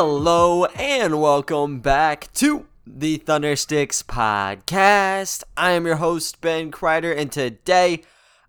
Hello and welcome back to the Thundersticks podcast. I am your host, Ben Kreider, and today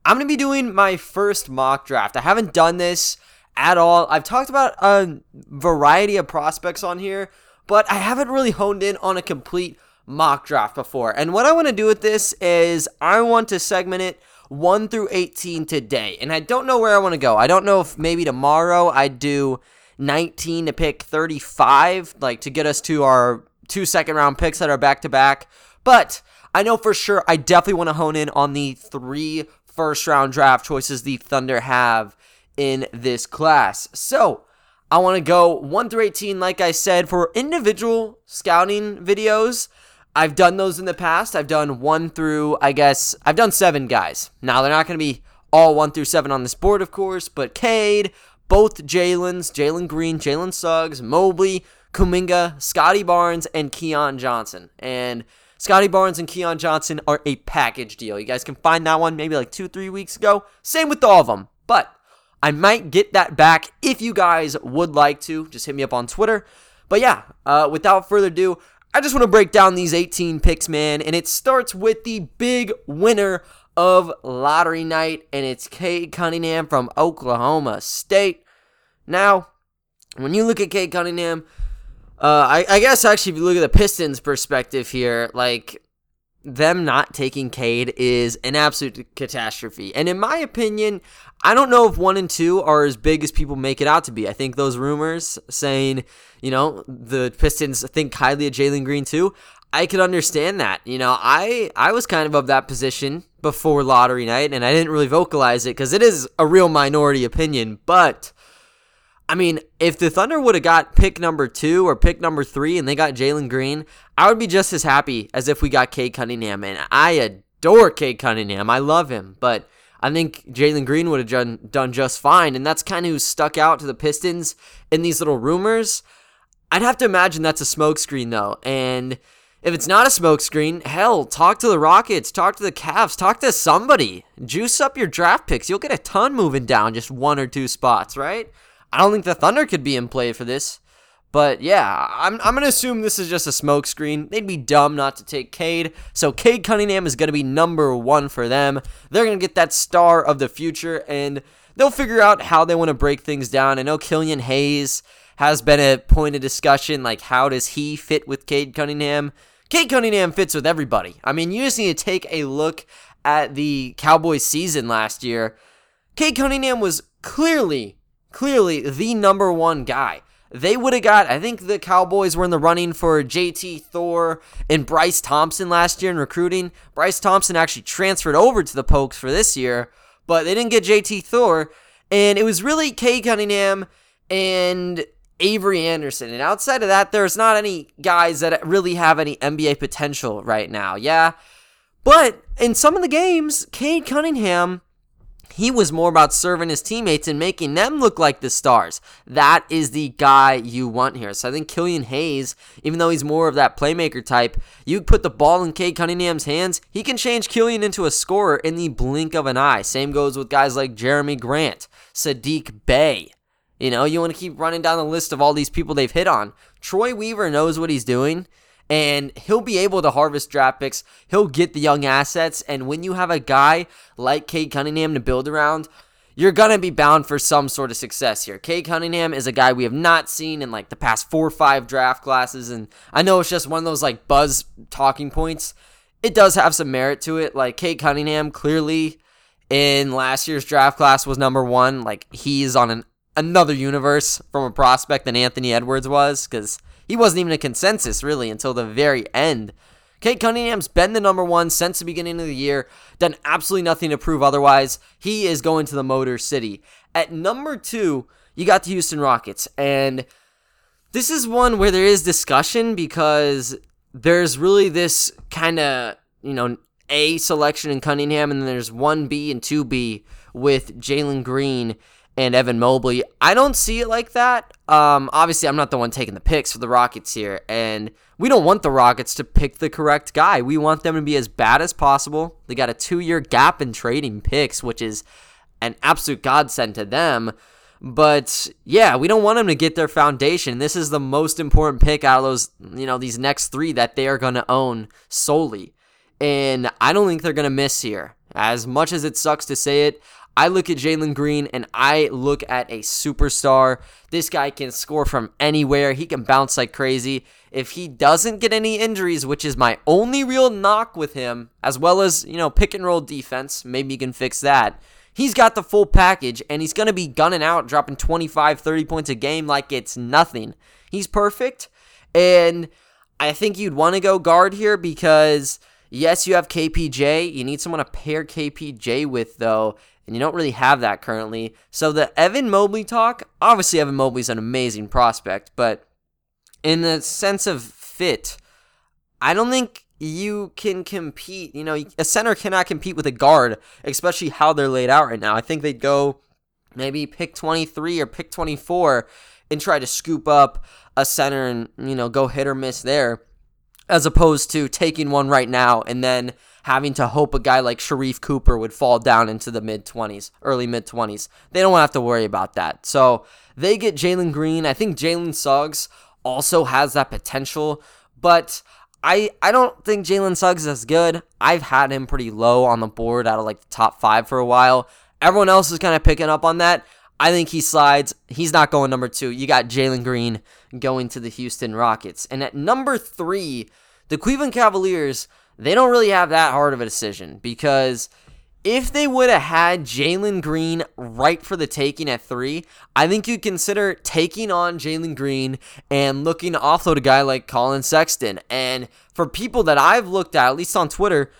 I'm going to be doing my first mock draft. I haven't done this at all. I've talked about a variety of prospects on here, but I haven't really honed in on a complete mock draft before. And what I want to do with this is I want to segment it 1 through 18 today. And I don't know where I want to go. I don't know if maybe tomorrow I do 19 to pick 35, like to get us to our two second round picks that are back to back. But I know for sure I definitely want to hone in on the three first round draft choices the Thunder have in this class. So I want to go 1 through 18, like I said, for individual scouting videos. I've done those in the past. I've done 1 through, I guess, I've done 7 guys. Now, they're not going to be all 1 through 7 on this board, of course, but Cade, both Jalen's, Jalen Green, Jalen Suggs, Mobley, Kuminga, Scottie Barnes, and Keon Johnson. And Scottie Barnes and Keon Johnson are a package deal. You guys can find that one maybe like two, three weeks ago. Same with all of them. But I might get that back if you guys would like to. Just hit me up on Twitter. But yeah, uh, without further ado, I just want to break down these 18 picks, man. And it starts with the big winner of lottery night, and it's Cade Cunningham from Oklahoma State. Now, when you look at Cade Cunningham, uh, I, I guess actually, if you look at the Pistons' perspective here, like them not taking Cade is an absolute catastrophe. And in my opinion, I don't know if one and two are as big as people make it out to be. I think those rumors saying, you know, the Pistons think highly of Jalen Green too. I could understand that. You know, I I was kind of of that position before lottery night, and I didn't really vocalize it because it is a real minority opinion. But I mean, if the Thunder would have got pick number two or pick number three, and they got Jalen Green, I would be just as happy as if we got Cade Cunningham. And I adore Cade Cunningham. I love him, but I think Jalen Green would have done, done just fine. And that's kind of who stuck out to the Pistons in these little rumors. I'd have to imagine that's a smokescreen, though. And if it's not a smokescreen, hell, talk to the Rockets, talk to the Cavs, talk to somebody. Juice up your draft picks. You'll get a ton moving down just one or two spots, right? I don't think the Thunder could be in play for this. But yeah, I'm, I'm going to assume this is just a smokescreen. They'd be dumb not to take Cade. So Cade Cunningham is going to be number one for them. They're going to get that star of the future, and they'll figure out how they want to break things down. I know Killian Hayes has been a point of discussion. Like, how does he fit with Cade Cunningham? Cade Cunningham fits with everybody. I mean, you just need to take a look at the Cowboys season last year. Cade Cunningham was clearly, clearly the number one guy they would have got, I think the Cowboys were in the running for JT Thor and Bryce Thompson last year in recruiting. Bryce Thompson actually transferred over to the Pokes for this year, but they didn't get JT Thor. And it was really Cade Cunningham and Avery Anderson. And outside of that, there's not any guys that really have any NBA potential right now. Yeah. But in some of the games, Cade Cunningham he was more about serving his teammates and making them look like the stars. That is the guy you want here. So I think Killian Hayes, even though he's more of that playmaker type, you put the ball in Cade Cunningham's hands, he can change Killian into a scorer in the blink of an eye. Same goes with guys like Jerami Grant, Sadiq Bey. You know, you want to keep running down the list of all these people they've hit on. Troy Weaver knows what he's doing and he'll be able to harvest draft picks. He'll get the young assets, and when you have a guy like Cade Cunningham to build around, you're gonna be bound for some sort of success here. Cade Cunningham is a guy we have not seen in like the past four or five draft classes, and I know it's just one of those like buzz talking points. It does have some merit to it. Like Cade Cunningham clearly in last year's draft class was number one. Like he's on an another universe from a prospect than Anthony Edwards was, because he wasn't even a consensus really until the very end. Cade Cunningham's been the number one since the beginning of the year, done absolutely nothing to prove otherwise. He is going to the Motor City. At number two, you got the Houston Rockets, and this is one where there is discussion because there's really this kind of, you know, A selection in Cunningham, and then there's 1B and 2B with Jalen Green and Evan Mobley. I don't see it like that. Um, obviously, I'm not the one taking the picks for the Rockets here, and we don't want the Rockets to pick the correct guy. We want them to be as bad as possible. They got a two year gap in trading picks, which is an absolute godsend to them. But yeah, we don't want them to get their foundation. This is the most important pick out of those, you know, these next three that they are going to own solely. And I don't think they're going to miss here. As much as it sucks to say it, I look at Jalen Green and I look at a superstar. This guy can score from anywhere. He can bounce like crazy. If he doesn't get any injuries, which is my only real knock with him, as well as, you know, pick and roll defense, maybe you can fix that. He's got the full package and he's going to be gunning out, dropping 25, 30 points a game like it's nothing. He's perfect. And I think you'd want to go guard here because, yes, you have KPJ. You need someone to pair KPJ with, though and you don't really have that currently. So the Evan Mobley talk, obviously Evan Mobley's an amazing prospect, but in the sense of fit, I don't think you can compete. You know, a center cannot compete with a guard, especially how they're laid out right now. I think they'd go maybe pick 23 or pick 24 and try to scoop up a center and, you know, go hit or miss there, as opposed to taking one right now and then having to hope a guy like Sharife Cooper would fall down into the mid 20s, early mid 20s. They don't have to worry about that. So they get Jalen Green. I think Jalen Suggs also has that potential, but I I don't think Jalen Suggs is as good. I've had him pretty low on the board out of like the top five for a while. Everyone else is kind of picking up on that. I think he slides. He's not going number two. You got Jalen Green going to the Houston Rockets. And at number three, the Cleveland Cavaliers they don't really have that hard of a decision because if they would have had Jalen Green right for the taking at three, I think you'd consider taking on Jalen Green and looking to offload a guy like Collin Sexton. And for people that I've looked at, at least on Twitter,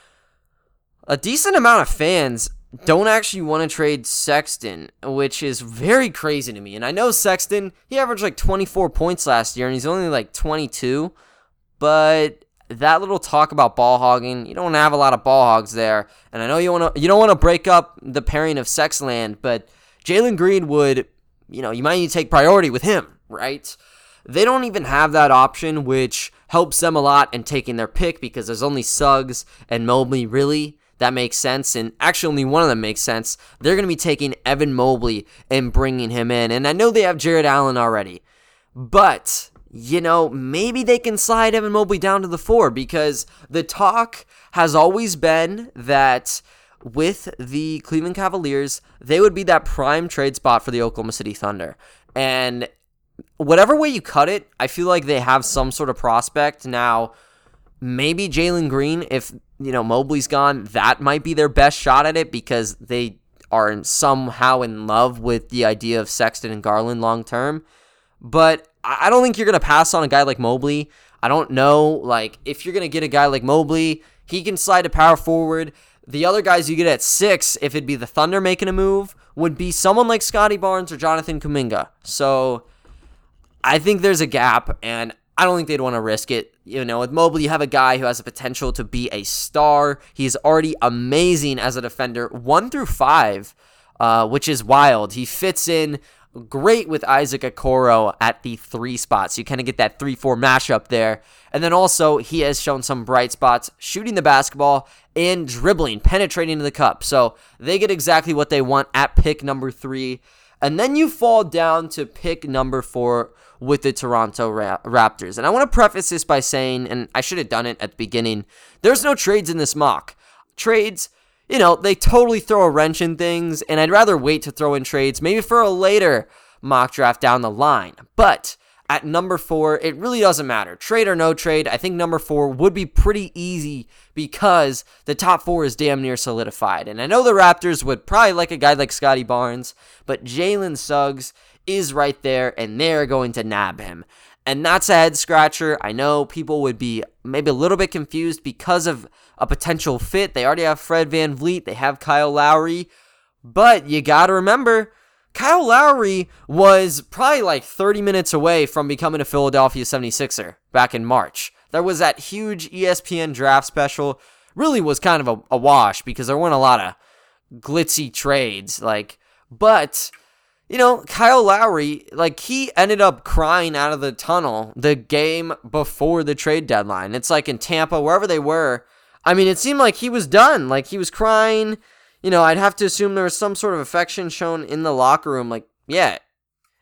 a decent amount of fans don't actually want to trade Sexton, which is very crazy to me. And I know Sexton, he averaged like 24 points last year and he's only like 22, but that little talk about ball hogging, you don't have a lot of ball hogs there. And I know you want to you don't want to break up the pairing of Sexland, but Jalen Green would, you know, you might need to take priority with him, right? They don't even have that option, which helps them a lot in taking their pick because there's only Suggs and Mobley really. That makes sense. And actually, only one of them makes sense. They're going to be taking Evan Mobley and bringing him in. And I know they have Jarrett Allen already. But you know, maybe they can slide Evan Mobley down to the four because the talk has always been that with the Cleveland Cavaliers, they would be that prime trade spot for the Oklahoma City Thunder. And whatever way you cut it, I feel like they have some sort of prospect. Now, maybe Jalen Green, if, you know, Mobley's gone, that might be their best shot at it because they are somehow in love with the idea of Sexton and Garland long term. But I don't think you're gonna pass on a guy like Mobley. I don't know, like if you're gonna get a guy like Mobley, he can slide to power forward. The other guys you get at six, if it'd be the Thunder making a move, would be someone like Scottie Barnes or Jonathan Kuminga. So I think there's a gap, and I don't think they'd want to risk it. You know, with Mobley, you have a guy who has the potential to be a star. He's already amazing as a defender, one through five, uh, which is wild. He fits in great with Isaac Okoro at the three spots. You kind of get that 3 4 mashup there. And then also, he has shown some bright spots shooting the basketball and dribbling, penetrating to the cup. So they get exactly what they want at pick number three. And then you fall down to pick number four with the Toronto Ra- Raptors. And I want to preface this by saying, and I should have done it at the beginning, there's no trades in this mock. Trades you know, they totally throw a wrench in things, and I'd rather wait to throw in trades maybe for a later mock draft down the line. But at number four, it really doesn't matter. Trade or no trade, I think number four would be pretty easy because the top four is damn near solidified. And I know the Raptors would probably like a guy like Scottie Barnes, but Jalen Suggs is right there, and they're going to nab him. And that's a head scratcher. I know people would be maybe a little bit confused because of a potential fit. They already have Fred Van VanVleet, they have Kyle Lowry. But you got to remember, Kyle Lowry was probably like 30 minutes away from becoming a Philadelphia 76er back in March. There was that huge ESPN draft special. Really was kind of a, a wash because there weren't a lot of glitzy trades. Like, but you know, Kyle Lowry, like he ended up crying out of the tunnel the game before the trade deadline. It's like in Tampa, wherever they were. I mean, it seemed like he was done. Like he was crying. You know, I'd have to assume there was some sort of affection shown in the locker room. Like, yeah,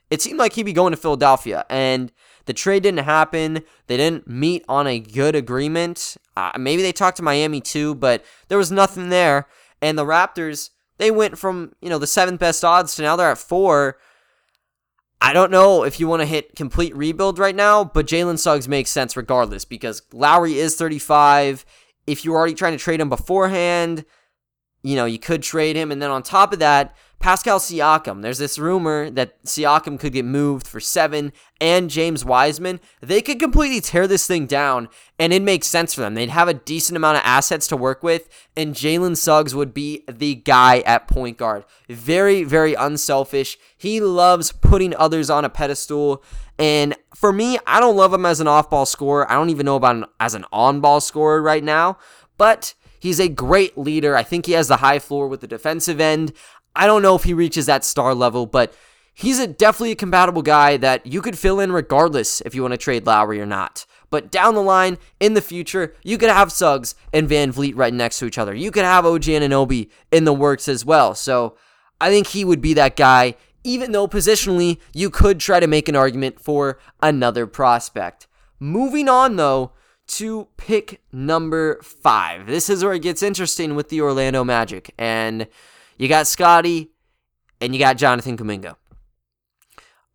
it seemed like he'd be going to Philadelphia. And the trade didn't happen. They didn't meet on a good agreement. Uh, maybe they talked to Miami too, but there was nothing there. And the Raptors, they went from, you know, the seventh best odds to now they're at four. I don't know if you want to hit complete rebuild right now, but Jalen Suggs makes sense regardless because Lowry is 35. If you're already trying to trade him beforehand, you know, you could trade him. And then on top of that, Pascal Siakam. There's this rumor that Siakam could get moved for seven and James Wiseman. They could completely tear this thing down and it makes sense for them. They'd have a decent amount of assets to work with, and Jalen Suggs would be the guy at point guard. Very, very unselfish. He loves putting others on a pedestal. And for me, I don't love him as an off ball scorer. I don't even know about him as an on ball scorer right now. But He's a great leader. I think he has the high floor with the defensive end. I don't know if he reaches that star level, but he's a definitely a compatible guy that you could fill in regardless if you want to trade Lowry or not. But down the line, in the future, you could have Suggs and VanVleet right next to each other. You could have OG Anunoby in the works as well. So I think he would be that guy, even though positionally, you could try to make an argument for another prospect. Moving on, though, to pick number five. This is where it gets interesting with the Orlando Magic. And you got Scottie and you got Jonathan Kuminga.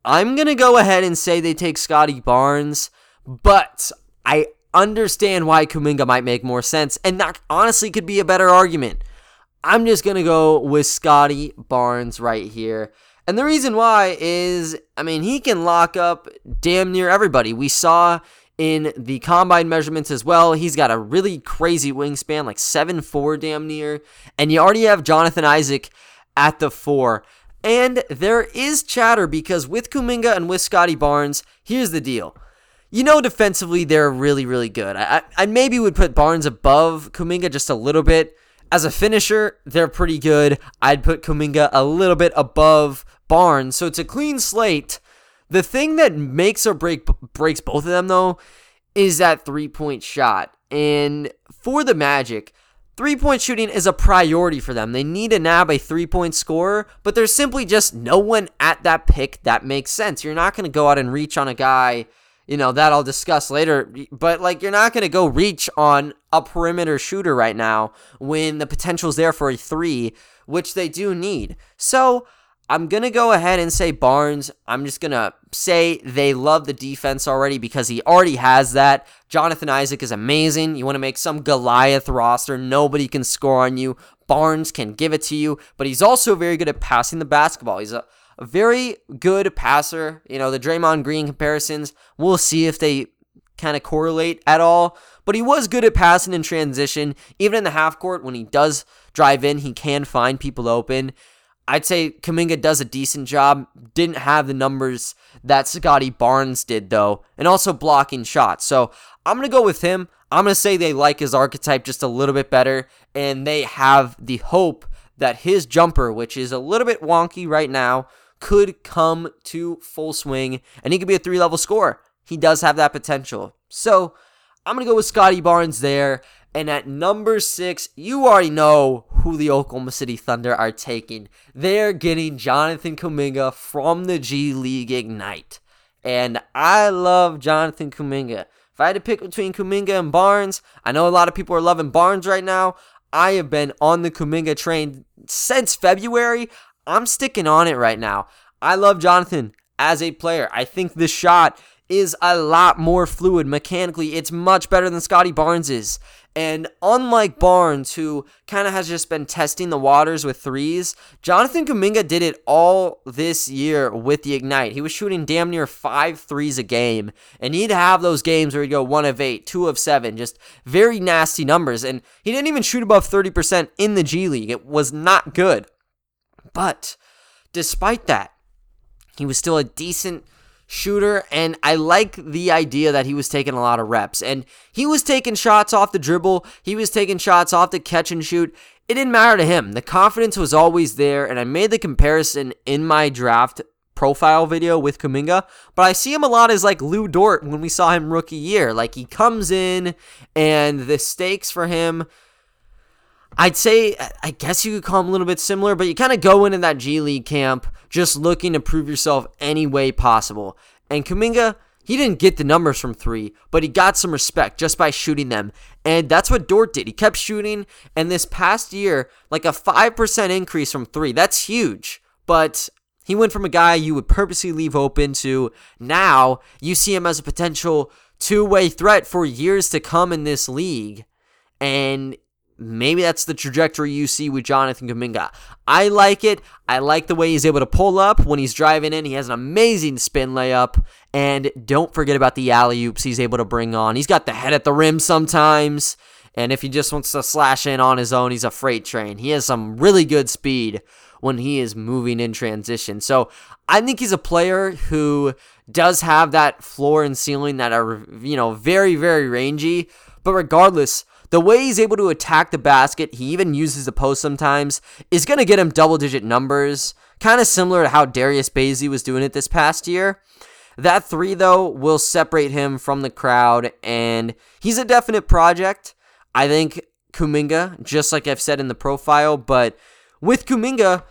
I'm going to go ahead and say they take Scottie Barnes, but I understand why Kuminga might make more sense. And that honestly could be a better argument. I'm just going to go with Scottie Barnes right here. And the reason why is, I mean, he can lock up damn near everybody. We saw in the combine measurements as well. He's got a really crazy wingspan, like seven four damn near. And you already have Jonathan Isaac at the four. And there is chatter because with Kuminga and with Scotty Barnes, here's the deal. You know, defensively, they're really, really good. I, I maybe would put Barnes above Kuminga just a little bit. As a finisher, they're pretty good. I'd put Kuminga a little bit above Barnes. So it's a clean slate. The thing that makes or break breaks both of them though is that three-point shot. And for the Magic, three-point shooting is a priority for them. They need to nab a three-point scorer, but there's simply just no one at that pick that makes sense. You're not going to go out and reach on a guy you know, that I'll discuss later. But like, you're not going to go reach on a perimeter shooter right now when the potential's there for a three, which they do need. So I'm going to go ahead and say Barnes. I'm just going to say they love the defense already because he already has that. Jonathan Isaac is amazing. You want to make some Goliath roster. Nobody can score on you. Barnes can give it to you, but he's also very good at passing the basketball. He's a, a very good passer. You know, the Draymond Green comparisons, we'll see if they kind of correlate at all. But he was good at passing in transition. Even in the half court, when he does drive in, he can find people open. I'd say Kuminga does a decent job. Didn't have the numbers that Scottie Barnes did, though, and also blocking shots. So I'm going to go with him. I'm going to say they like his archetype just a little bit better, and they have the hope that his jumper, which is a little bit wonky right now, could come to full swing, and he could be a three level scorer. He does have that potential. So I'm going to go with Scottie Barnes there. And at number six, you already know who the Oklahoma City Thunder are taking. They're getting Jonathan Kuminga from the G League Ignite. And I love Jonathan Kuminga. If I had to pick between Kuminga and Barnes, I know a lot of people are loving Barnes right now. I have been on the Kuminga train since February. I'm sticking on it right now. I love Jonathan as a player. I think this shot is a lot more fluid mechanically. It's much better than Scottie Barnes is. And unlike Barnes, who kind of has just been testing the waters with threes, Jonathan Kuminga did it all this year with the Ignite. He was shooting damn near five threes a game. And he'd have those games where he'd go one of eight, two of seven, just very nasty numbers. And he didn't even shoot above 30% in the G League. It was not good. But despite that, he was still a decent shooter, and I like the idea that he was taking a lot of reps. And he was taking shots off the dribble, he was taking shots off the catch and shoot. It didn't matter to him. The confidence was always there, and I made the comparison in my draft profile video with Kuminga, but I see him a lot as like Lu Dort when we saw him rookie year. Like he comes in, and the stakes for him I'd say, I guess you could call him a little bit similar, but you kind of go into that G League camp just looking to prove yourself any way possible. And Kuminga, he didn't get the numbers from three, but he got some respect just by shooting them. And that's what Dort did. He kept shooting, and this past year, like a 5% increase from three. That's huge. But he went from a guy you would purposely leave open to now you see him as a potential two way threat for years to come in this league. And maybe that's the trajectory you see with Jonathan Kuminga. I like it. I like the way he's able to pull up when he's driving in. He has an amazing spin layup. And don't forget about the alley oops he's able to bring on. He's got the head at the rim sometimes. And if he just wants to slash in on his own, he's a freight train. He has some really good speed when he is moving in transition. So I think he's a player who does have that floor and ceiling that are, you know, very, very rangy. But regardless, the way he's able to attack the basket, he even uses the post sometimes, is going to get him double digit numbers. Kind of similar to how Darius Bazley was doing it this past year. That three, though, will separate him from the crowd, and he's a definite project. I think Kuminga, just like I've said in the profile, but with Kuminga,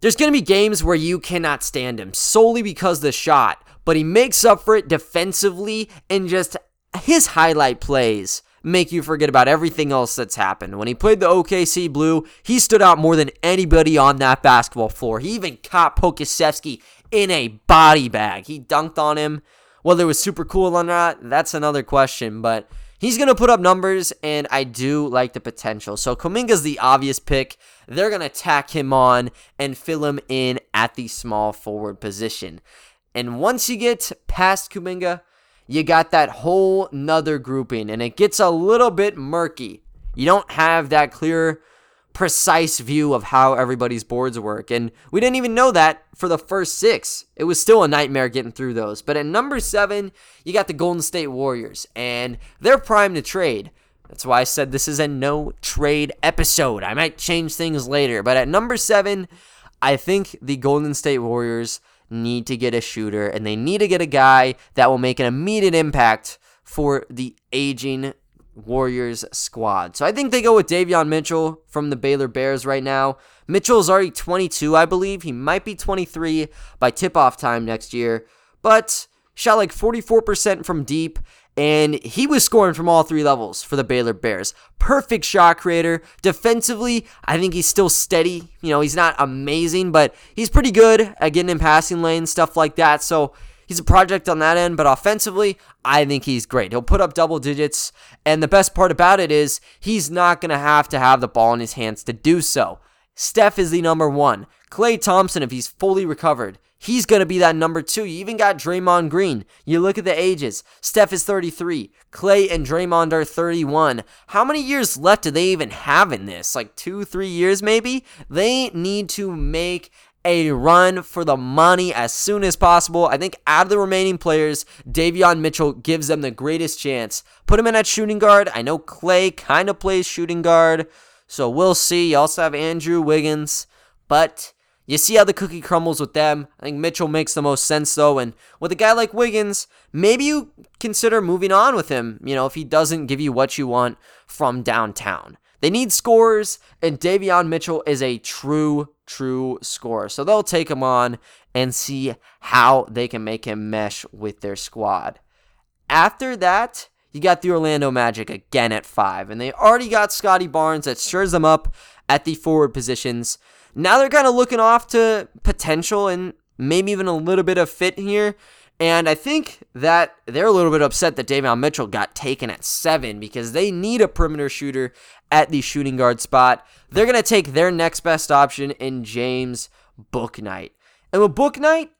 there's going to be games where you cannot stand him solely because the shot, but he makes up for it defensively and just his highlight plays make you forget about everything else that's happened. When he played the OKC Blue, he stood out more than anybody on that basketball floor. He even caught Pokusevski in a body bag. He dunked on him. Whether it was super cool or not, that's another question, but He's going to put up numbers, and I do like the potential. So Kuminga's the obvious pick. They're going to tack him on and fill him in at the small forward position. And once you get past Kuminga, you got that whole nother grouping, and it gets a little bit murky. You don't have that clear precise view of how everybody's boards work. And we didn't even know that for the first six. It was still a nightmare getting through those. But at number seven, you got the Golden State Warriors, and they're primed to trade. That's why I said this is a no trade episode. I might change things later. But at number seven, I think the Golden State Warriors need to get a shooter, and they need to get a guy that will make an immediate impact for the aging Warriors squad. So I think they go with Davion Mitchell from the Baylor Bears right now. Mitchell's already 22, I believe. He might be 23 by tip off time next year, but shot like 44% from deep, and he was scoring from all three levels for the Baylor Bears. Perfect shot creator. Defensively, I think he's still steady. You know, he's not amazing, but he's pretty good at getting in passing lanes, stuff like that. So He's a project on that end, but offensively, I think he's great. He'll put up double digits, and the best part about it is he's not going to have to have the ball in his hands to do so. Steph is the number one. Klay Thompson, if he's fully recovered, he's going to be that number two. You even got Draymond Green. You look at the ages. Steph is 33. Klay and Draymond are 31. How many years left do they even have in this? Like two, three years maybe? They need to make a run for the money as soon as possible. I think out of the remaining players, Davion Mitchell gives them the greatest chance. Put him in at shooting guard. I know Klay kind of plays shooting guard, so we'll see. You also have Andrew Wiggins, but you see how the cookie crumbles with them. I think Mitchell makes the most sense though, and with a guy like Wiggins, maybe you consider moving on with him, you know, if he doesn't give you what you want from downtown. They need scores, and Davion Mitchell is a true, true scorer. So they'll take him on and see how they can make him mesh with their squad. After that, you got the Orlando Magic again at five, and they already got Scottie Barnes that stirs them up at the forward positions. Now they're kind of looking off to potential and maybe even a little bit of fit here. And I think that they're a little bit upset that Davion Mitchell got taken at seven because they need a perimeter shooter at the shooting guard spot. They're going to take their next best option in James Bouknight. And with Bouknight,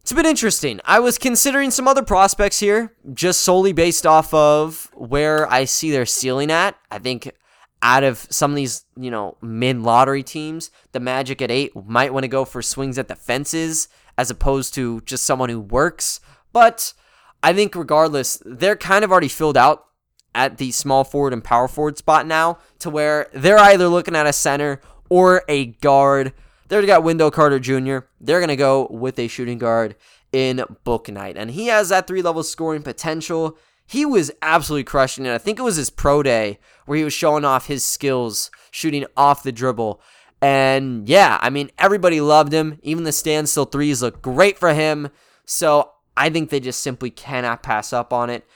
it's been interesting. I was considering some other prospects here, just solely based off of where I see their ceiling at. I think out of some of these, you know, mid lottery teams, the Magic at eight might want to go for swings at the fences as opposed to just someone who works. But I think regardless, they're kind of already filled out at the small forward and power forward spot now to where they're either looking at a center or a guard. They already got Wendell Carter Jr. They're going to go with a shooting guard in Bouknight. And he has that three level scoring potential. He was absolutely crushing it. I think it was his pro day where he was showing off his skills shooting off the dribble. And yeah, I mean, everybody loved him. Even the standstill threes look great for him. So I think they just simply cannot pass up on it.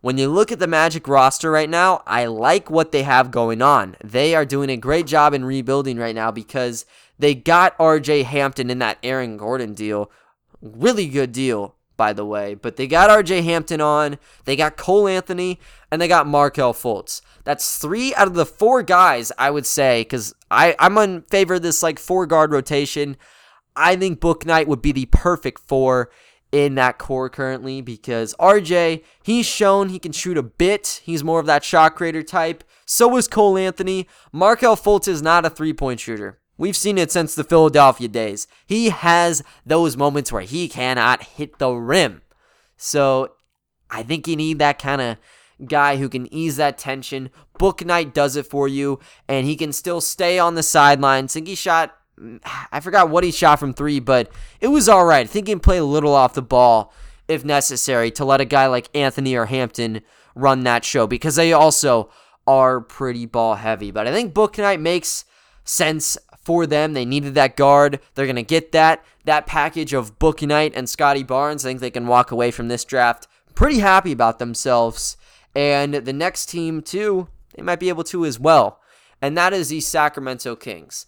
When you look at the Magic roster right now, I like what they have going on. They are doing a great job in rebuilding right now because they got RJ Hampton in that Aaron Gordon deal. Really good deal, by the way. But they got RJ Hampton on, they got Cole Anthony, and they got Markelle Fultz. That's three out of the four guys, I would say, because I'm in favor of this like four guard rotation. I think Bouknight would be the perfect four in that core currently because RJ, he's shown he can shoot a bit. He's more of that shot creator type. So is Cole Anthony. Markelle Fultz is not a three point shooter. We've seen it since the Philadelphia days. He has those moments where he cannot hit the rim. So I think you need that kind of guy who can ease that tension. Bouknight does it for you, and he can still stay on the sidelines. I think he shot mm, I forgot what he shot from three, but it was all right. I think he can play a little off the ball if necessary to let a guy like Anthony or Hampton run that show because they also are pretty ball heavy. But I think Bouknight makes sense for them. They needed that guard. They're going to get that. That package of Bouknight and Scottie Barnes, I think they can walk away from this draft pretty happy about themselves. And the next team, too, they might be able to as well. And that is the Sacramento Kings.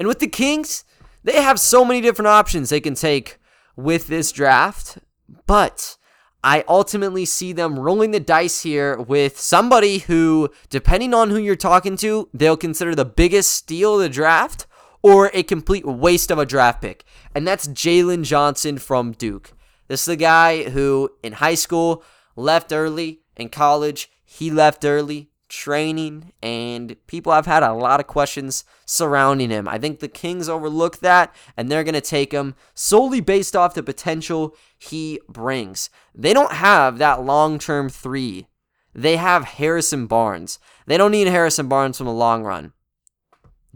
And with the Kings, they have so many different options they can take with this draft, but I ultimately see them rolling the dice here with somebody who, depending on who you're talking to, they'll consider the biggest steal of the draft or a complete waste of a draft pick. And that's Jalen Johnson from Duke. This is the guy who, in high school, left early. In college, he left early training, and people have had a lot of questions surrounding him. I think the Kings overlook that, and they're going to take him solely based off the potential he brings. They don't have that long term three. They have Harrison Barnes. They don't need Harrison Barnes from the long run.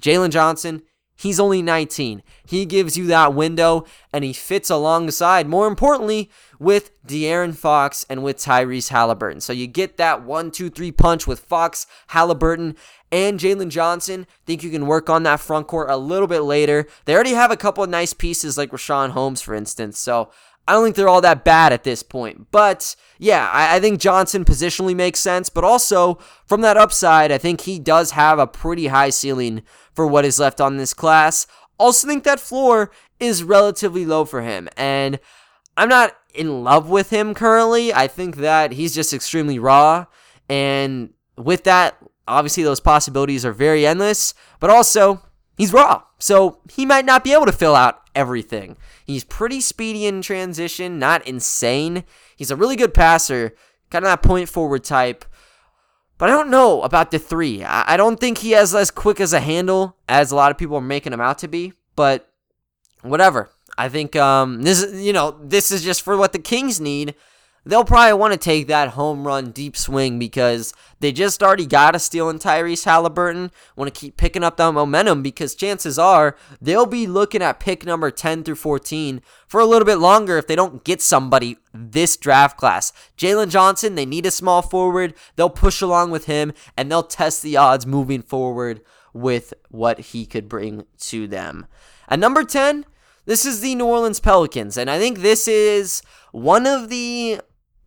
Jalen Johnson, He's only 19. He gives you that window and he fits alongside, more importantly, with De'Aaron Fox and with Tyrese Haliburton. So you get that one, two, three punch with Fox, Haliburton, and Jalen Johnson. Think you can work on that front court a little bit later. They already have a couple of nice pieces like Richaun Holmes, for instance. So I don't think they're all that bad at this point. But yeah, I, I, think Johnson positionally makes sense. But also, from that upside, I think he does have a pretty high ceiling for what is left on this class. Also, think that floor is relatively low for him. And I'm not in love with him currently. I think that he's just extremely raw. And with that, obviously, those possibilities are very endless. But also, he's raw. So he might not be able to fill out everything. He's pretty speedy in transition, not insane. He's a really good passer, kind of that point forward type. But I don't know about the three. I don't think he has as quick as a handle as a lot of people are making him out to be. But whatever. I think um, this you know this is just for what the Kings need they'll probably want to take that home run deep swing because they just already got a steal in Tyrese Haliburton. Want to keep picking up that momentum because chances are they'll be looking at pick number 10 through 14 for a little bit longer if they don't get somebody this draft class. Jalen Johnson, they need a small forward. They'll push along with him and they'll test the odds moving forward with what he could bring to them. At number 10, this is the New Orleans Pelicans, and I think this is one of the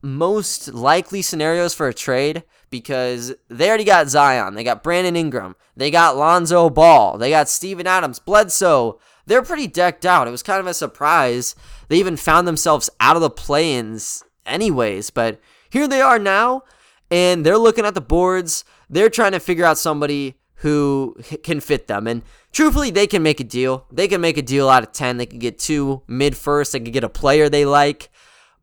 most likely scenarios for a trade because they already got Zion, they got Brandon Ingram, they got Lonzo Ball, they got Steven Adams, Bledsoe. They're pretty decked out. It was kind of a surprise. They even found themselves out of the play-ins anyways, but here they are now and they're looking at the boards. They're trying to figure out somebody who can fit them. And truthfully, they can make a deal. They can make a deal out of 10. They can get two mid first. They can get a player they like.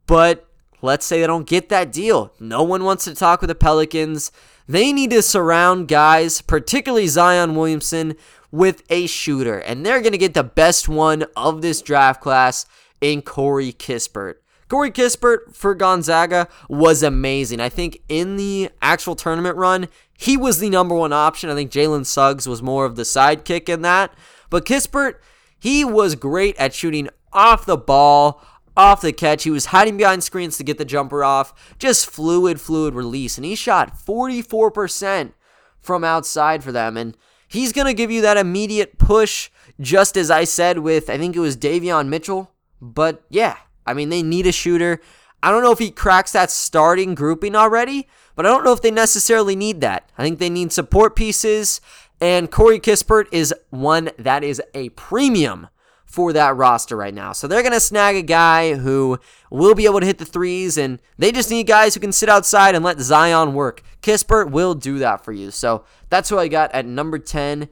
But Let's say they don't get that deal. No one wants to talk with the Pelicans. They need to surround guys, particularly Zion Williamson, with a shooter. And they're going to get the best one of this draft class in Corey Kispert. Corey Kispert for Gonzaga was amazing. I think in the actual tournament run, he was the number one option. I think Jalen Suggs was more of the sidekick in that. But Kispert, he was great at shooting off the ball, off the catch. He was hiding behind screens to get the jumper off. Just fluid, fluid release. And he shot 44% from outside for them. And He's going to give you that immediate push, just as I said with, I think it was Davion Mitchell. But yeah, I mean, they need a shooter. I don't know if he cracks that starting grouping already, but I don't know if they necessarily need that. I think they need support pieces, and Corey Kispert is one that is a premium for that roster right now. So they're going to snag a guy who will be able to hit the threes, and they just need guys who can sit outside and let Zion work. Kispert will do that for you. So that's who I got at number 10.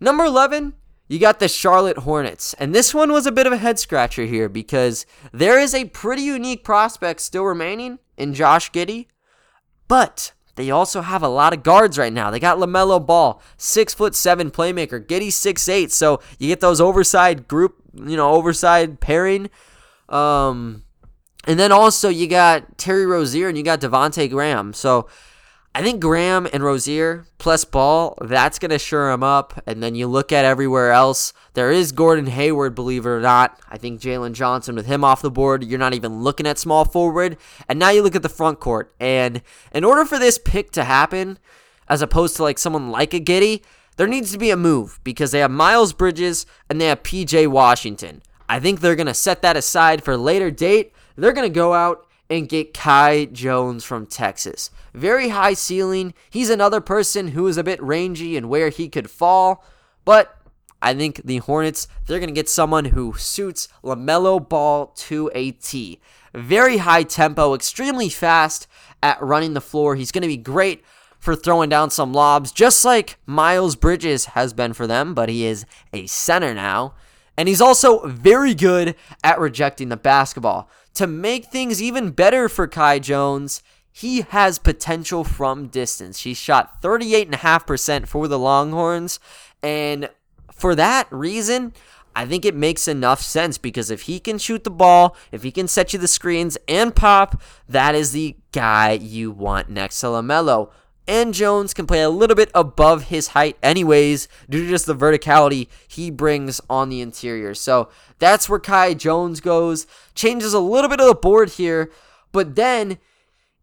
Number 11, you got the Charlotte Hornets. And this one was a bit of a head scratcher here because there is a pretty unique prospect still remaining in Josh Giddey. But they also have a lot of guards right now. They got LaMelo Ball, six foot seven playmaker. Giddey six eight. So you get those overside group, you know, overside pairing. Um, and then also you got Terry Rozier and you got Devonte Graham. So I think Graham and Rozier plus Ball, that's going to sure him up. And then you look at everywhere else. There is Gordon Hayward, believe it or not. I think Jalen Johnson, with him off the board, you're not even looking at small forward. And now you look at the front court. And in order for this pick to happen, as opposed to like someone like a Giddey, there needs to be a move because they have Miles Bridges and they have PJ Washington. I think they're going to set that aside for a later date. They're going to go out and get Kai Jones from Texas. Very high ceiling. He's another person who is a bit rangy and where he could fall, but I think the Hornets, they're going to get someone who suits LaMelo Ball to a T. Very high tempo, extremely fast at running the floor. He's going to be great for throwing down some lobs, just like Miles Bridges has been for them, but he is a center now. And he's also very good at rejecting the basketball. To make things even better for Kai Jones, he has potential from distance. He shot 38.5% for the Longhorns. And for that reason, I think it makes enough sense because if he can shoot the ball, if he can set you the screens and pop, that is the guy you want next to LaMelo and Jones can play a little bit above his height, anyways, due to just the verticality he brings on the interior. So that's where Kai Jones goes. Changes a little bit of the board here, but then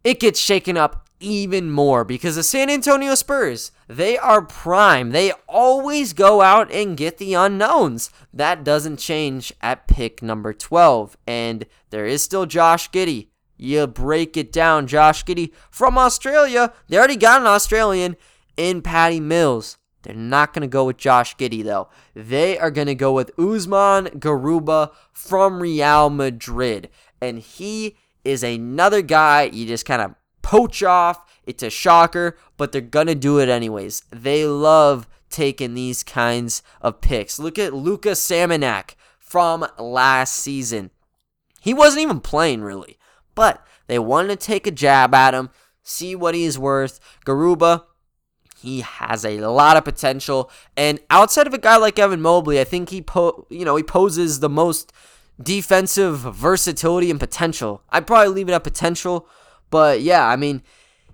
it gets shaken up even more because the San Antonio Spurs, they are prime. They always go out and get the unknowns. That doesn't change at pick number 12. And there is still Josh Giddey you break it down. Josh Giddey from Australia. They already got an Australian in Patty Mills. They're not going to go with Josh Giddey, though. They are going to go with Usman Garuba from Real Madrid. And he is another guy you just kind of poach off. It's a shocker, but they're going to do it anyways. They love taking these kinds of picks. Look at Luka Samanic from last season. He wasn't even playing, really. But they wanted to take a jab at him, see what he's worth. Garuba, he has a lot of potential, and outside of a guy like Evan Mobley, I think he po- you know he poses the most defensive versatility and potential. I'd probably leave it at potential, but yeah, I mean.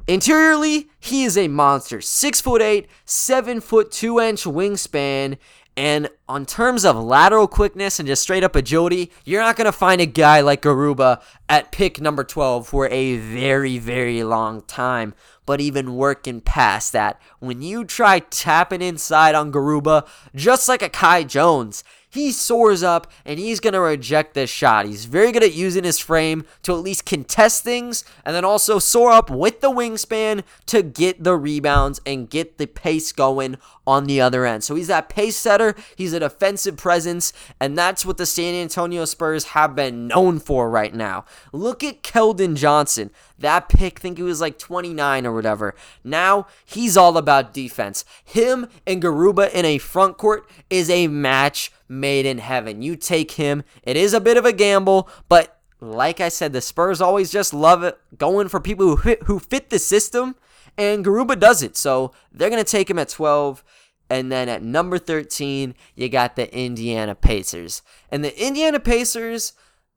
Interiorly, he is a monster. Six foot eight, seven foot two inch wingspan, and on terms of lateral quickness and just straight up agility, you're not going to find a guy like Garuba at pick number 12 for a very, very long time. But even working past that, when you try tapping inside on Garuba, just like a Kai Jones, he soars up and he's going to reject this shot. He's very good at using his frame to at least contest things and then also soar up with the wingspan to get the rebounds and get the pace going on the other end. So he's that pace setter, he's a defensive presence, and that's what the San Antonio Spurs have been known for right now. Look at Keldon Johnson. That pick, I think he was like 29 or whatever. Now he's all about defense. Him and Garuba in a front court is a match made in heaven. You take him. It is a bit of a gamble, but like I said, the Spurs always just love it going for people who fit, who fit the system, and Garuba does it. So they're gonna take him at 12. And then at number 13, you got the Indiana Pacers. And the Indiana Pacers,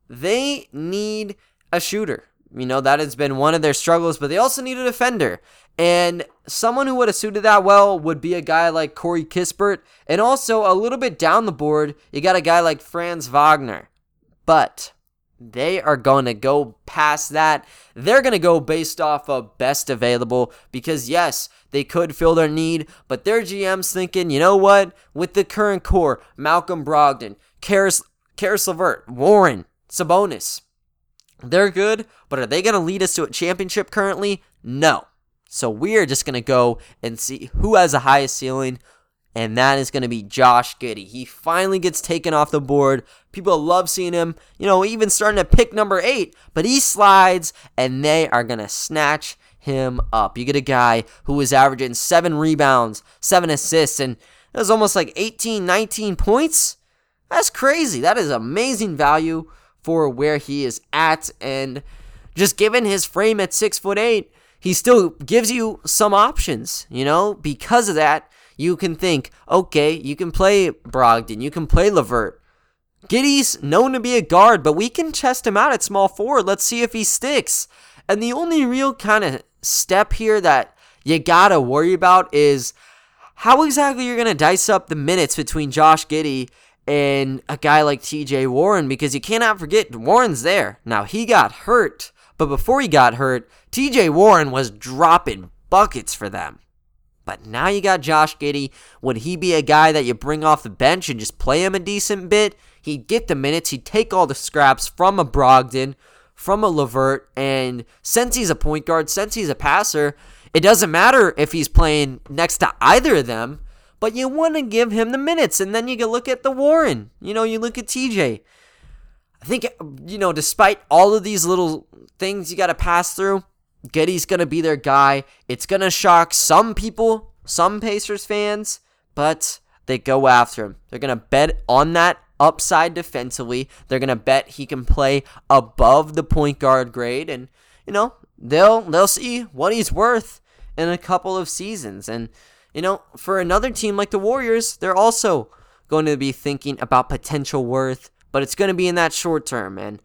they need a shooter. You know, that has been one of their struggles, but they also need a defender. And someone who would have suited that well would be a guy like Corey Kispert. And also, a little bit down the board, you got a guy like Franz Wagner. But they are going to go past that. They're going to go based off of best available because, yes, they could fill their need, but their GM's thinking, you know what? With the current core, Malcolm Brogdon, Caris, Caris LeVert, Warren, Sabonis, they're good, but are they going to lead us to a championship currently? No. So we're just going to go and see who has the highest ceiling, and that is going to be Josh Giddey. He finally gets taken off the board. People love seeing him, you know, even starting to pick number eight, but he slides, and they are going to snatch him up. You get a guy who was averaging seven rebounds, seven assists, and it was almost like 18, 19 points. That's crazy. That is amazing value for where he is at, and just given his frame at six foot eight, he still gives you some options. You know, because of that you can think, okay, you can play Brogdon, you can play LeVert. Giddey's known to be a guard, but we can test him out at small forward. Let's see if he sticks. And the only real kind of step here that you gotta worry about is how exactly you're gonna dice up the minutes between Josh Giddey and a guy like TJ Warren because you cannot forget Warren's there. Now he got hurt, but before he got hurt, TJ Warren was dropping buckets for them. But now you got Josh Giddey. Would he be a guy that you bring off the bench and just play him a decent bit? He'd get the minutes. He'd take all the scraps from a Brogdon, from a LeVert, and since he's a point guard, since he's a passer, it doesn't matter if he's playing next to either of them. But you want to give him the minutes, and then you can look at the Warren. You know, you look at TJ. I think you know, despite all of these little things you got to pass through, Giddey's going to be their guy. It's going to shock some people, some Pacers fans, but they go after him. They're going to bet on that upside defensively. They're going to bet he can play above the point guard grade and, you know, they'll they'll see what he's worth in a couple of seasons. And, you know, for another team like the Warriors, they're also going to be thinking about potential worth, but it's going to be in that short term. And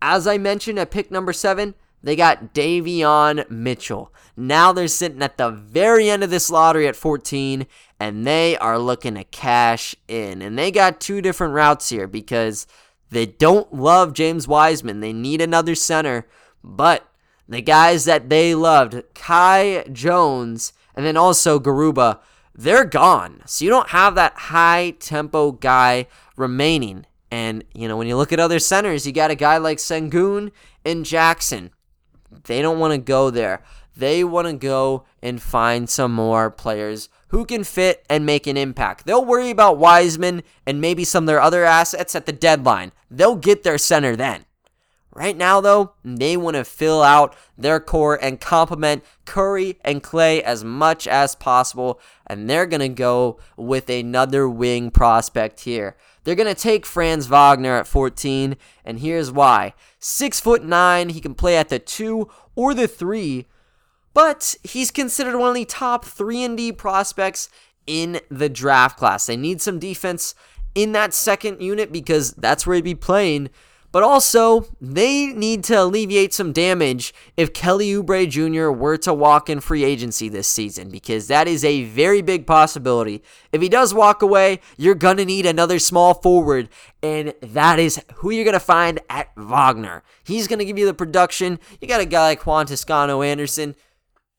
as I mentioned at pick number 7, they got Davion Mitchell. Now they're sitting at the very end of this lottery at 14, and they are looking to cash in. And they got two different routes here because they don't love James Wiseman. They need another center, but the guys that they loved, Kai Jones and then also Garuba, they're gone. So you don't have that high tempo guy remaining. And, you know, when you look at other centers, you got a guy like Sengun and Jackson. They don't want to go there. They want to go and find some more players who can fit and make an impact. They'll worry about Wiseman and maybe some of their other assets at the deadline. They'll get their center then. Right now, though, they want to fill out their core and complement Curry and Klay as much as possible, and they're going to go with another wing prospect here. They're going to take Franz Wagner at 14, and here's why. Six foot nine, he can play at the two or the three, but he's considered one of the top three and D prospects in the draft class. They need some defense in that second unit because that's where he'd be playing. But also, they need to alleviate some damage if Kelly Oubre Jr. were to walk in free agency this season, because that is a very big possibility. If he does walk away, you're going to need another small forward, and that is who you're going to find at Wagner. He's going to give you the production. You got a guy like Juan Toscano Anderson.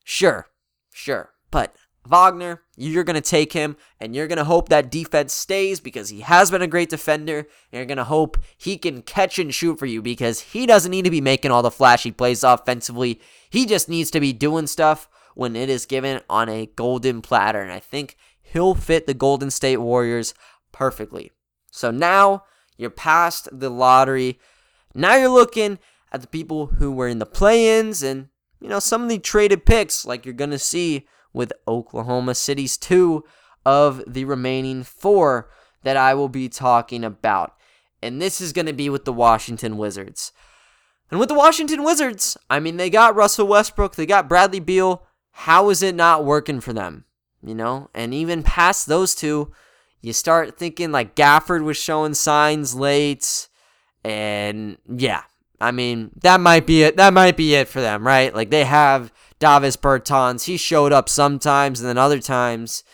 Sure, sure. But Wagner, you're going to take him and you're going to hope that defense stays because he has been a great defender. You're going to hope he can catch and shoot for you because he doesn't need to be making all the flashy plays offensively. He just needs to be doing stuff when it is given on a golden platter. And I think he'll fit the Golden State Warriors perfectly. So now you're past the lottery. Now you're looking at the people who were in the play ins and, you know, some of the traded picks like you're going to see with Oklahoma City's two of the remaining four that I will be talking about. And this is going to be with the Washington Wizards. And with the Washington Wizards, I mean, they got Russell Westbrook, they got Bradley Beal. How is it not working for them? You know, and even past those two, you start thinking like Gafford was showing signs late. And yeah, I mean, that might be it. That might be it for them, right? Like they have Davis Bertans. He showed up sometimes, and then other times,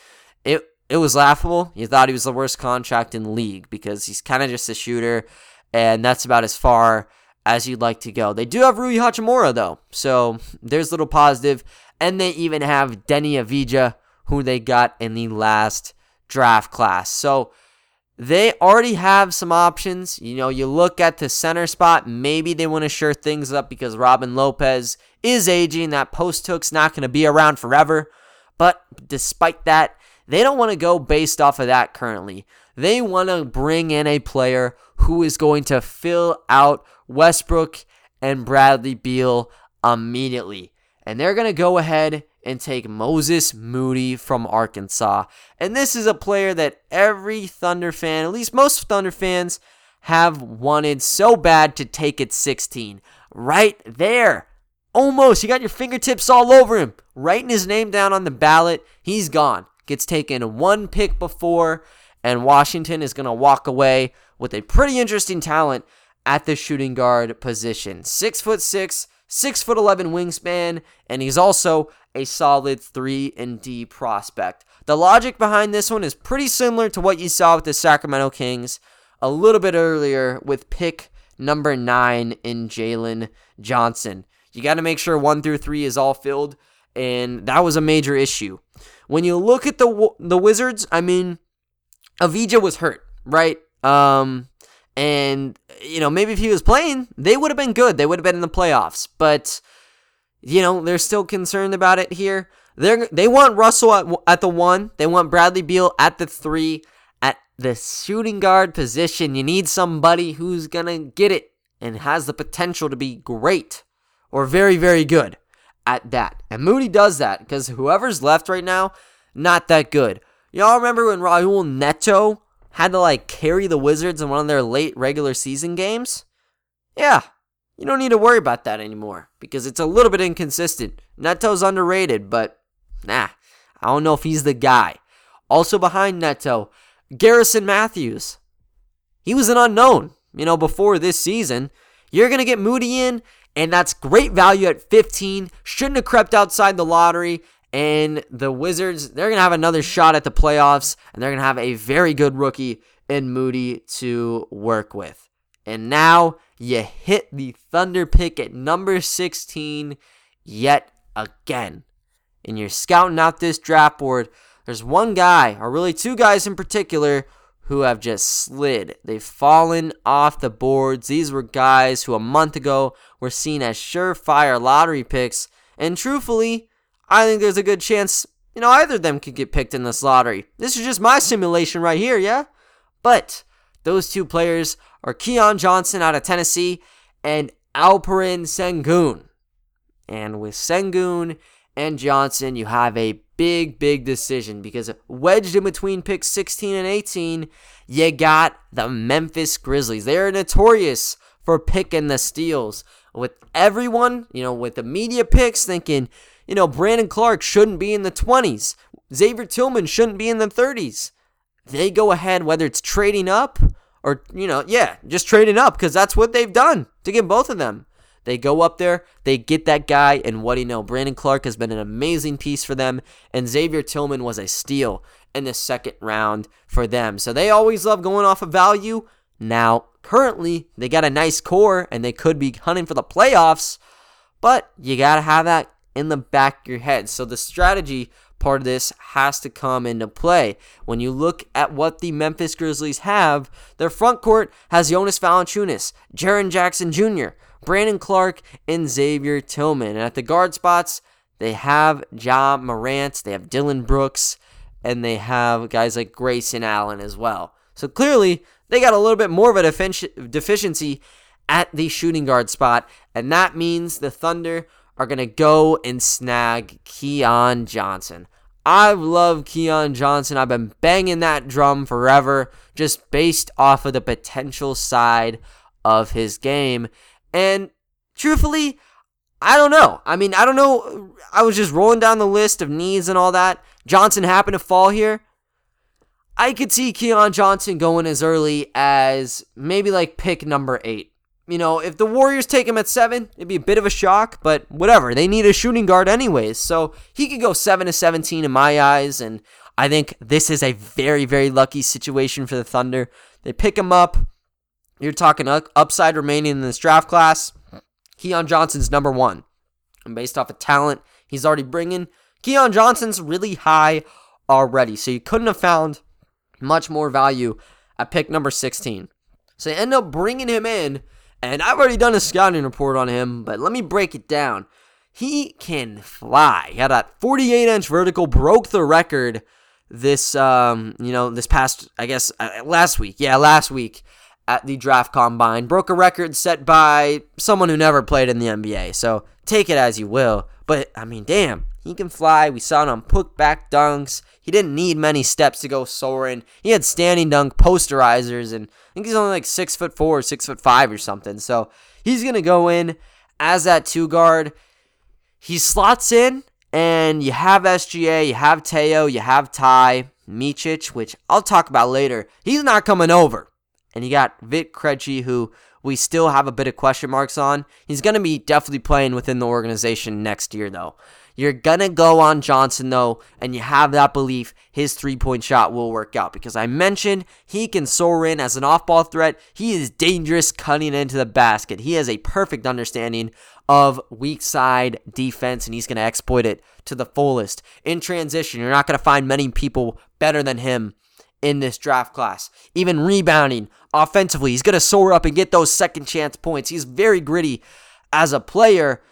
it it was laughable. You thought he was the worst contract in the league because he's kind of just a shooter, and that's about as far as you'd like to go. They do have Rui Hachimura, though, so there's a little positive. And they even have Deni Avdija, who they got in the last draft class. So they already have some options. You know, you look at the center spot, maybe they want to shore things up because Robin Lopez is aging. That post hook's not going to be around forever. But despite that, they don't want to go based off of that currently. They want to bring in a player who is going to fill out Westbrook and Bradley Beal immediately. And they're going to go ahead and take Moses Moody from Arkansas. And this is a player that every Thunder fan, at least most Thunder fans, have wanted so bad to take at 16. Right there. Almost. You got your fingertips all over him. Writing his name down on the ballot. He's gone. Gets taken one pick before, and Washington is going to walk away with a pretty interesting talent at the shooting guard position. Six foot six, six foot eleven wingspan, and he's also a solid three and D prospect. The logic behind this one is pretty similar to what you saw with the Sacramento Kings a little bit earlier with pick number nine in Jalen Johnson. You got to make sure one through three is all filled, and that was a major issue. When you look at the the Wizards, I mean, Avdija was hurt, right? Um, and, you know, maybe if he was playing, they would have been good. They would have been in the playoffs. But, you know, they're still concerned about it here. They they want Russell at, at the one. They want Bradley Beal at the three. At the shooting guard position, you need somebody who's going to get it and has the potential to be great or very, very good at that. And Moody does that because whoever's left right now, not that good. Y'all remember when Raul Neto had to like carry the Wizards in one of their late regular season games, yeah, you don't need to worry about that anymore because it's a little bit inconsistent. Neto's underrated, but nah, I don't know if he's the guy. Also behind Neto, Garrison Matthews. He was an unknown, you know, before this season. You're going to get Moody in, and that's great value at 15. Shouldn't have crept outside the lottery. And the Wizards, they're going to have another shot at the playoffs, and they're going to have a very good rookie in Moody to work with. And now you hit the Thunder pick at number 16 yet again. And you're scouting out this draft board. There's one guy, or really two guys in particular, who have just slid. They've fallen off the boards. These were guys who a month ago were seen as surefire lottery picks. And truthfully, I think there's a good chance, you know, either of them could get picked in this lottery. This is just my simulation right here, yeah? But those two players are Keon Johnson out of Tennessee and Alperen Sengun. And with Sengun and Johnson, you have a big, big decision because wedged in between picks 16 and 18, you got the Memphis Grizzlies. They're notorious for picking the steals. With everyone, you know, with the media picks thinking, you know, Brandon Clarke shouldn't be in the 20s. Xavier Tillman shouldn't be in the 30s. They go ahead, whether it's trading up or, you know, yeah, just trading up because that's what they've done to get both of them. They go up there, they get that guy, and what do you know? Brandon Clarke has been an amazing piece for them, and Xavier Tillman was a steal in the second round for them. So they always love going off of value. Now, currently, they got a nice core, and they could be hunting for the playoffs, but you got to have that in the back of your head. So the strategy part of this has to come into play. When you look at what the Memphis Grizzlies have, their front court has Jonas Valanciunas, Jaren Jackson Jr., Brandon Clarke, and Xavier Tillman. And at the guard spots, they have Ja Morant, they have Dillon Brooks, and they have guys like Grayson Allen as well. So clearly, they got a little bit more of a deficiency at the shooting guard spot, and that means the Thunder are going to go and snag Keon Johnson. I love Keon Johnson. I've been banging that drum forever, just based off of the potential side of his game. And truthfully, I don't know. I mean, I don't know. I was just rolling down the list of needs and all that. Johnson happened to fall here. I could see Keon Johnson going as early as maybe like pick number eight you know, if the Warriors take him at seven, it'd be a bit of a shock, but whatever. They need a shooting guard anyways. So he could go seven to 17 in my eyes. And I think this is a very, very lucky situation for the Thunder. They pick him up. you're talking upside remaining in this draft class. Keon Johnson's number one. And based off of talent he's already bringing, Keon Johnson's really high already. So you couldn't have found much more value at pick number 16. So you end up bringing him in, and I've already done a scouting report on him, but let me break it down. He can fly. He had that 48 inch vertical, broke the record this, um, you know, this past, I guess, uh, last week. Yeah, last week at the draft combine. Broke a record set by someone who never played in the NBA. So take it as you will. But, I mean, damn, he can fly. We saw it on put back dunks. He didn't need many steps to go soaring. He had standing dunk posterizers, and I think he's only like six foot four, six foot five, or something. So he's gonna go in as that two guard. He slots in, and you have SGA, you have Theo, you have Ty, Micic, which I'll talk about later. He's not coming over. And you got Vit Krejci, who we still have a bit of question marks on. He's going to be definitely playing within the organization next year, though. You're going to go on Johnson, though, and you have that belief his three point shot will work out because I mentioned he can soar in as an off ball threat. He is dangerous cutting into the basket. He has a perfect understanding of weak side defense, and he's going to exploit it to the fullest. In transition, you're not going to find many people better than him in this draft class. Even rebounding offensively, he's going to soar up and get those second chance points. He's very gritty as a player.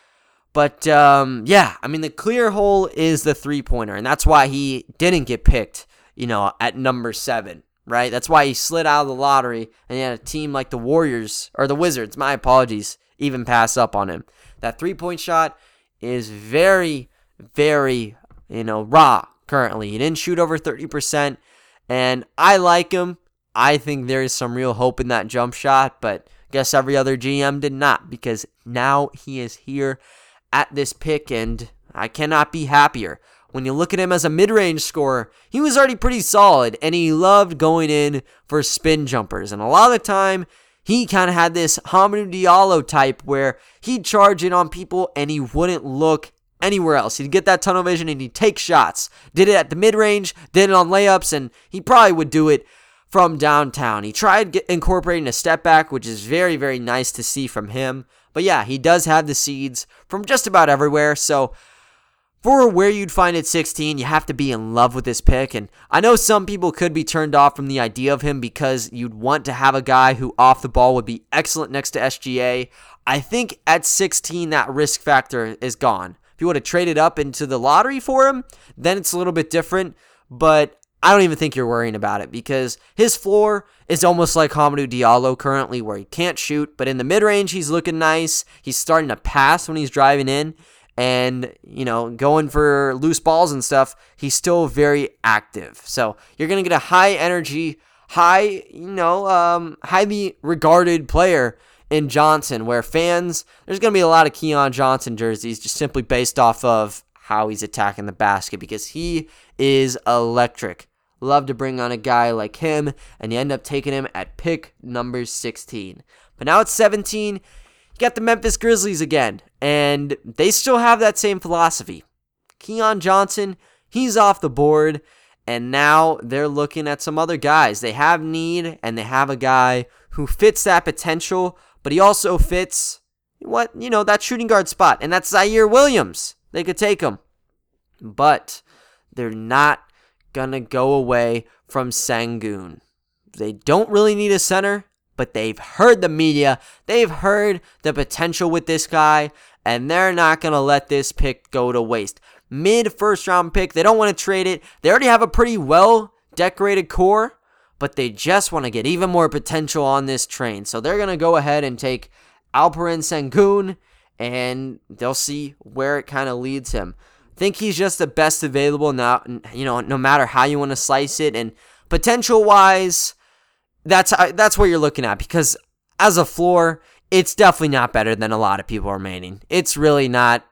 But um, yeah, I mean, the clear hole is the three pointer, and that's why he didn't get picked, you know, at number seven, right? That's why he slid out of the lottery, and he had a team like the Warriors, or the Wizards, my apologies, even pass up on him. That three point shot is very, very, you know, raw currently. He didn't shoot over 30%, and I like him. I think there is some real hope in that jump shot, but guess every other GM did not because now he is here at this pick, and I cannot be happier. When you look at him as a mid range scorer, he was already pretty solid, and he loved going in for spin jumpers. And a lot of the time, he kind of had this Hamidou Diallo type where he'd charge in on people and he wouldn't look anywhere else. He'd get that tunnel vision and he'd take shots. Did it at the mid range, did it on layups, and he probably would do it from downtown. He tried get, incorporating a step back, which is very, very nice to see from him. But yeah, he does have the seeds from just about everywhere. So for where you'd find at 16, you have to be in love with this pick. And I know some people could be turned off from the idea of him because you'd want to have a guy who off the ball would be excellent next to SGA. I think at 16, that risk factor is gone. If you would have traded up into the lottery for him, then it's a little bit different. But I don't even think you're worrying about it because his floor is almost like Hamidou Diallo currently, where he can't shoot, but in the mid range, he's looking nice. He's starting to pass when he's driving in and, you know, going for loose balls and stuff. He's still very active. So you're going to get a high energy, high, you know, um, highly regarded player in Johnson, where fans, there's going to be a lot of Keon Johnson jerseys just simply based off of how he's attacking the basket because he is electric. Love to bring on a guy like him, and you end up taking him at pick number 16. But now it's 17. You got the Memphis Grizzlies again, and they still have that same philosophy. Keon Johnson, he's off the board, and now they're looking at some other guys. They have need, and they have a guy who fits that potential, but he also fits what you know that shooting guard spot, and that's Ziaire Williams. They could take him, but they're not gonna go away from Sengun. They don't really need a center, but they've heard the media, they've heard the potential with this guy, and they're not gonna let this pick go to waste. Mid first round pick, they don't want to trade it. They already have a pretty well decorated core, but they just want to get even more potential on this train. So they're gonna go ahead and take Alperen Sengun, and they'll see where it kind of leads him think he's just the best available now. You know, no matter how you want to slice it, and potential wise, that's that's what you're looking at because as a floor, it's definitely not better than a lot of people remaining. It's really not.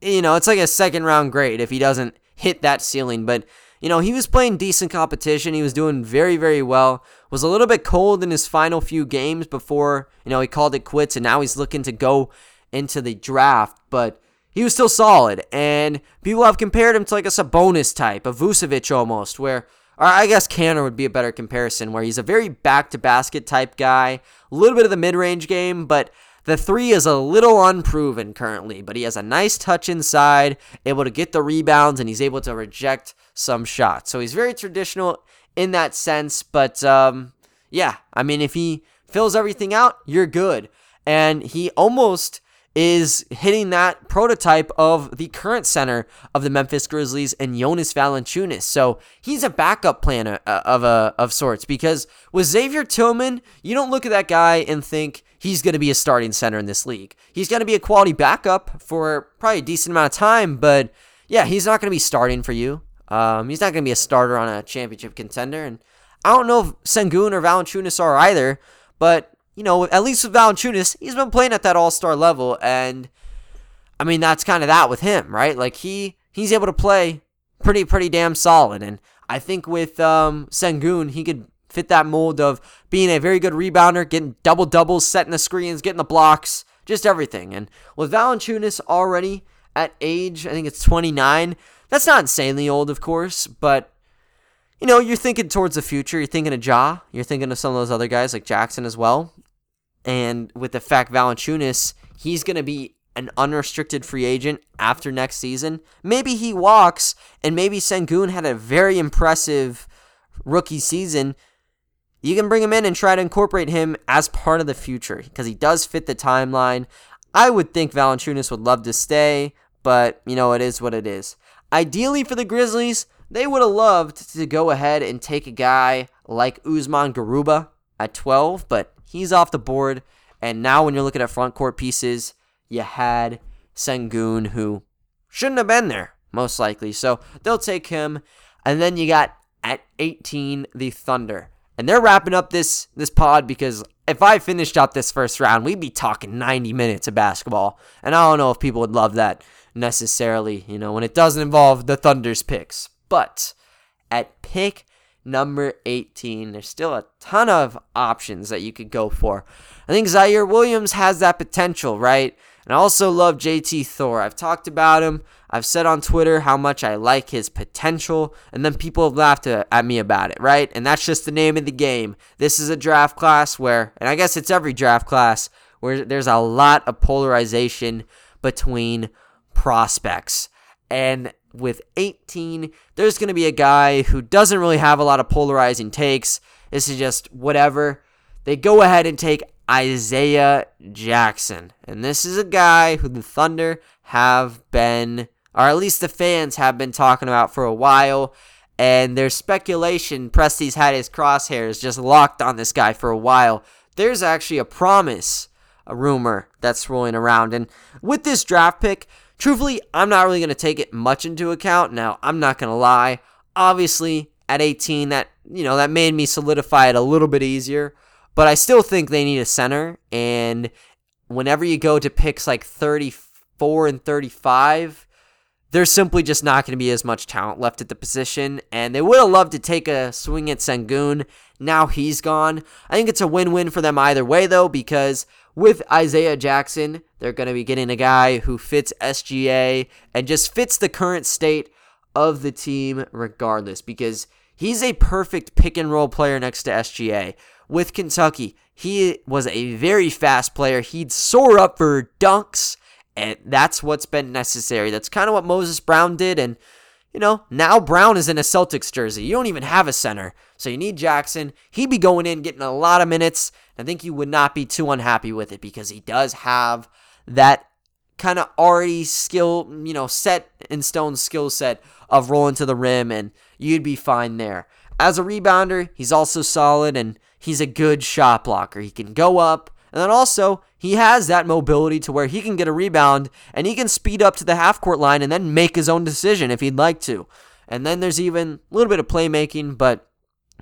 You know, it's like a second round grade if he doesn't hit that ceiling, but. You know, he was playing decent competition. He was doing very, very well. Was a little bit cold in his final few games before, you know, he called it quits and now he's looking to go into the draft. But he was still solid. And people have compared him to like a Sabonis type, a Vucevic almost, where, or I guess Kanter would be a better comparison, where he's a very back to basket type guy, a little bit of the mid range game, but the three is a little unproven currently, but he has a nice touch inside, able to get the rebounds, and he's able to reject some shots. So he's very traditional in that sense, but um, yeah, I mean, if he fills everything out, you're good. And he almost is hitting that prototype of the current center of the Memphis Grizzlies and Jonas Valanciunas. So he's a backup plan uh, of a of sorts because with Xavier Tillman, you don't look at that guy and think he's going to be a starting center in this league. He's going to be a quality backup for probably a decent amount of time, but yeah, he's not going to be starting for you. Um, he's not going to be a starter on a championship contender, and I don't know if Sengun or Valanciunas are either, but you know, at least with Valanciunas, he's been playing at that All Star level, and I mean that's kind of that with him, right? Like he he's able to play pretty pretty damn solid, and I think with um, Sengun, he could fit that mold of being a very good rebounder, getting double doubles, setting the screens, getting the blocks, just everything. And with Valanciunas already at age, I think it's 29. That's not insanely old, of course, but you know, you're thinking towards the future. You're thinking of Ja. You're thinking of some of those other guys like Jackson as well. And with the fact Valanciunas, he's going to be an unrestricted free agent after next season. Maybe he walks, and maybe Sengun had a very impressive rookie season. You can bring him in and try to incorporate him as part of the future because he does fit the timeline. I would think Valanciunas would love to stay, but you know, it is what it is. Ideally for the Grizzlies, they would have loved to go ahead and take a guy like Usman Garuba at 12, but he's off the board. And now, when you're looking at front court pieces, you had Sengun, who shouldn't have been there, most likely. So they'll take him. And then you got at 18 the Thunder. And they're wrapping up this this pod because if I finished out this first round, we'd be talking 90 minutes of basketball. And I don't know if people would love that necessarily, you know, when it doesn't involve the Thunder's picks. But at pick number 18, there's still a ton of options that you could go for. I think Ziaire Williams has that potential, right? And I also love JT Thor. I've talked about him. I've said on Twitter how much I like his potential, and then people have laughed at me about it, right? And that's just the name of the game. This is a draft class where, and I guess it's every draft class, where there's a lot of polarization between prospects. And with 18, there's going to be a guy who doesn't really have a lot of polarizing takes. This is just whatever. They go ahead and take Isaiah Jackson. And this is a guy who the Thunder have been, or at least the fans have been talking about for a while. And there's speculation, Presti's had his crosshairs just locked on this guy for a while. There's actually a promise, a rumor that's rolling around. And with this draft pick, Truthfully, I'm not really going to take it much into account. Now, I'm not going to lie. Obviously, at 18, that, you know, that made me solidify it a little bit easier, but I still think they need a center and whenever you go to picks like 34 and 35, there's simply just not going to be as much talent left at the position. And they would have loved to take a swing at Sengun. Now he's gone. I think it's a win win for them either way, though, because with Isaiah Jackson, they're going to be getting a guy who fits SGA and just fits the current state of the team regardless because he's a perfect pick and roll player next to SGA. With Kentucky, he was a very fast player. He'd soar up for dunks, and that's what's been necessary. That's kind of what Moses Brown did, and you know, now Brown is in a Celtics jersey. You don't even have a center. So you need Jackson. He'd be going in, getting a lot of minutes. I think you would not be too unhappy with it because he does have that kind of already skill, you know, set in stone skill set of rolling to the rim, and you'd be fine there. As a rebounder, he's also solid and he's a good shot blocker. He can go up, and then also, he has that mobility to where he can get a rebound and he can speed up to the half court line and then make his own decision if he'd like to. And then there's even a little bit of playmaking, but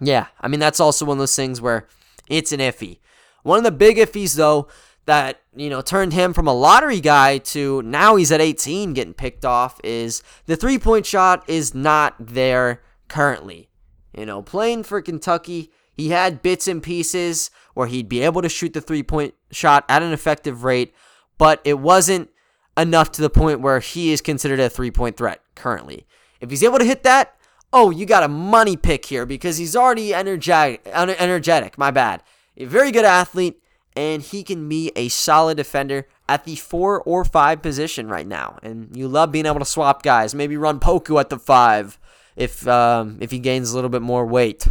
yeah, I mean, that's also one of those things where it's an iffy. One of the big iffies, though, that, you know, turned him from a lottery guy to now he's at 18 getting picked off is the three point shot is not there currently. You know, playing for Kentucky, he had bits and pieces where he'd be able to shoot the three point shot at an effective rate, but it wasn't enough to the point where he is considered a three point threat currently. If he's able to hit that, oh, you got a money pick here because he's already energetic. Energetic, my bad. A very good athlete, and he can be a solid defender at the four or five position right now. And you love being able to swap guys. Maybe run Poku at the five if um, if he gains a little bit more weight,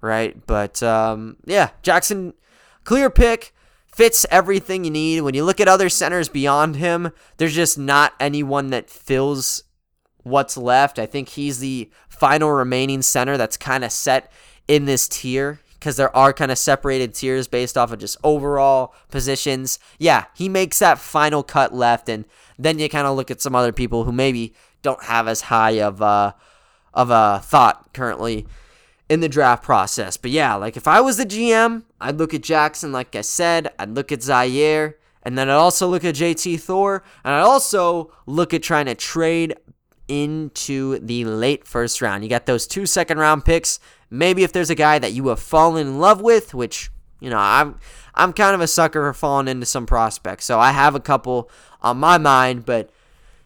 right? But um, yeah, Jackson, clear pick fits everything you need. When you look at other centers beyond him, there's just not anyone that fills what's left. I think he's the final remaining center that's kind of set in this tier because there are kind of separated tiers based off of just overall positions. Yeah, he makes that final cut left, and then you kind of look at some other people who maybe don't have as high of a, of a thought currently in the draft process. But yeah, like if I was the GM, I'd look at Jackson, like I said, I'd look at Ziaire, and then I'd also look at JT Thor, and I'd also look at trying to trade into the late first round. You got those two second round picks. Maybe if there's a guy that you have fallen in love with, which you know I'm I'm kind of a sucker for falling into some prospects, so I have a couple on my mind. But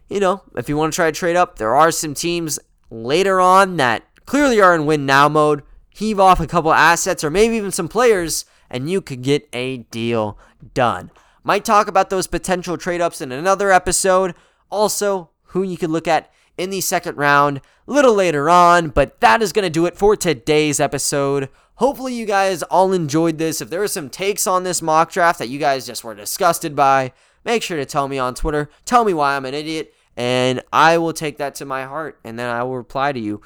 you know, if you want to try to trade up, there are some teams later on that clearly are in win now mode. Heave off a couple assets or maybe even some players, and you could get a deal done. Might talk about those potential trade ups in another episode. Also, who you could look at in the second round a little later on. But that is going to do it for today's episode. Hopefully, you guys all enjoyed this. If there were some takes on this mock draft that you guys just were disgusted by, make sure to tell me on Twitter. Tell me why I'm an idiot, and I will take that to my heart, and then I will reply to you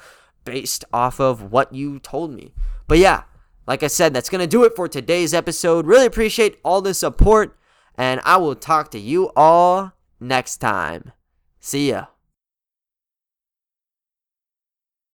based off of what you told me. But yeah, like I said, that's going to do it for today's episode. Really appreciate all the support, and I will talk to you all next time. See ya.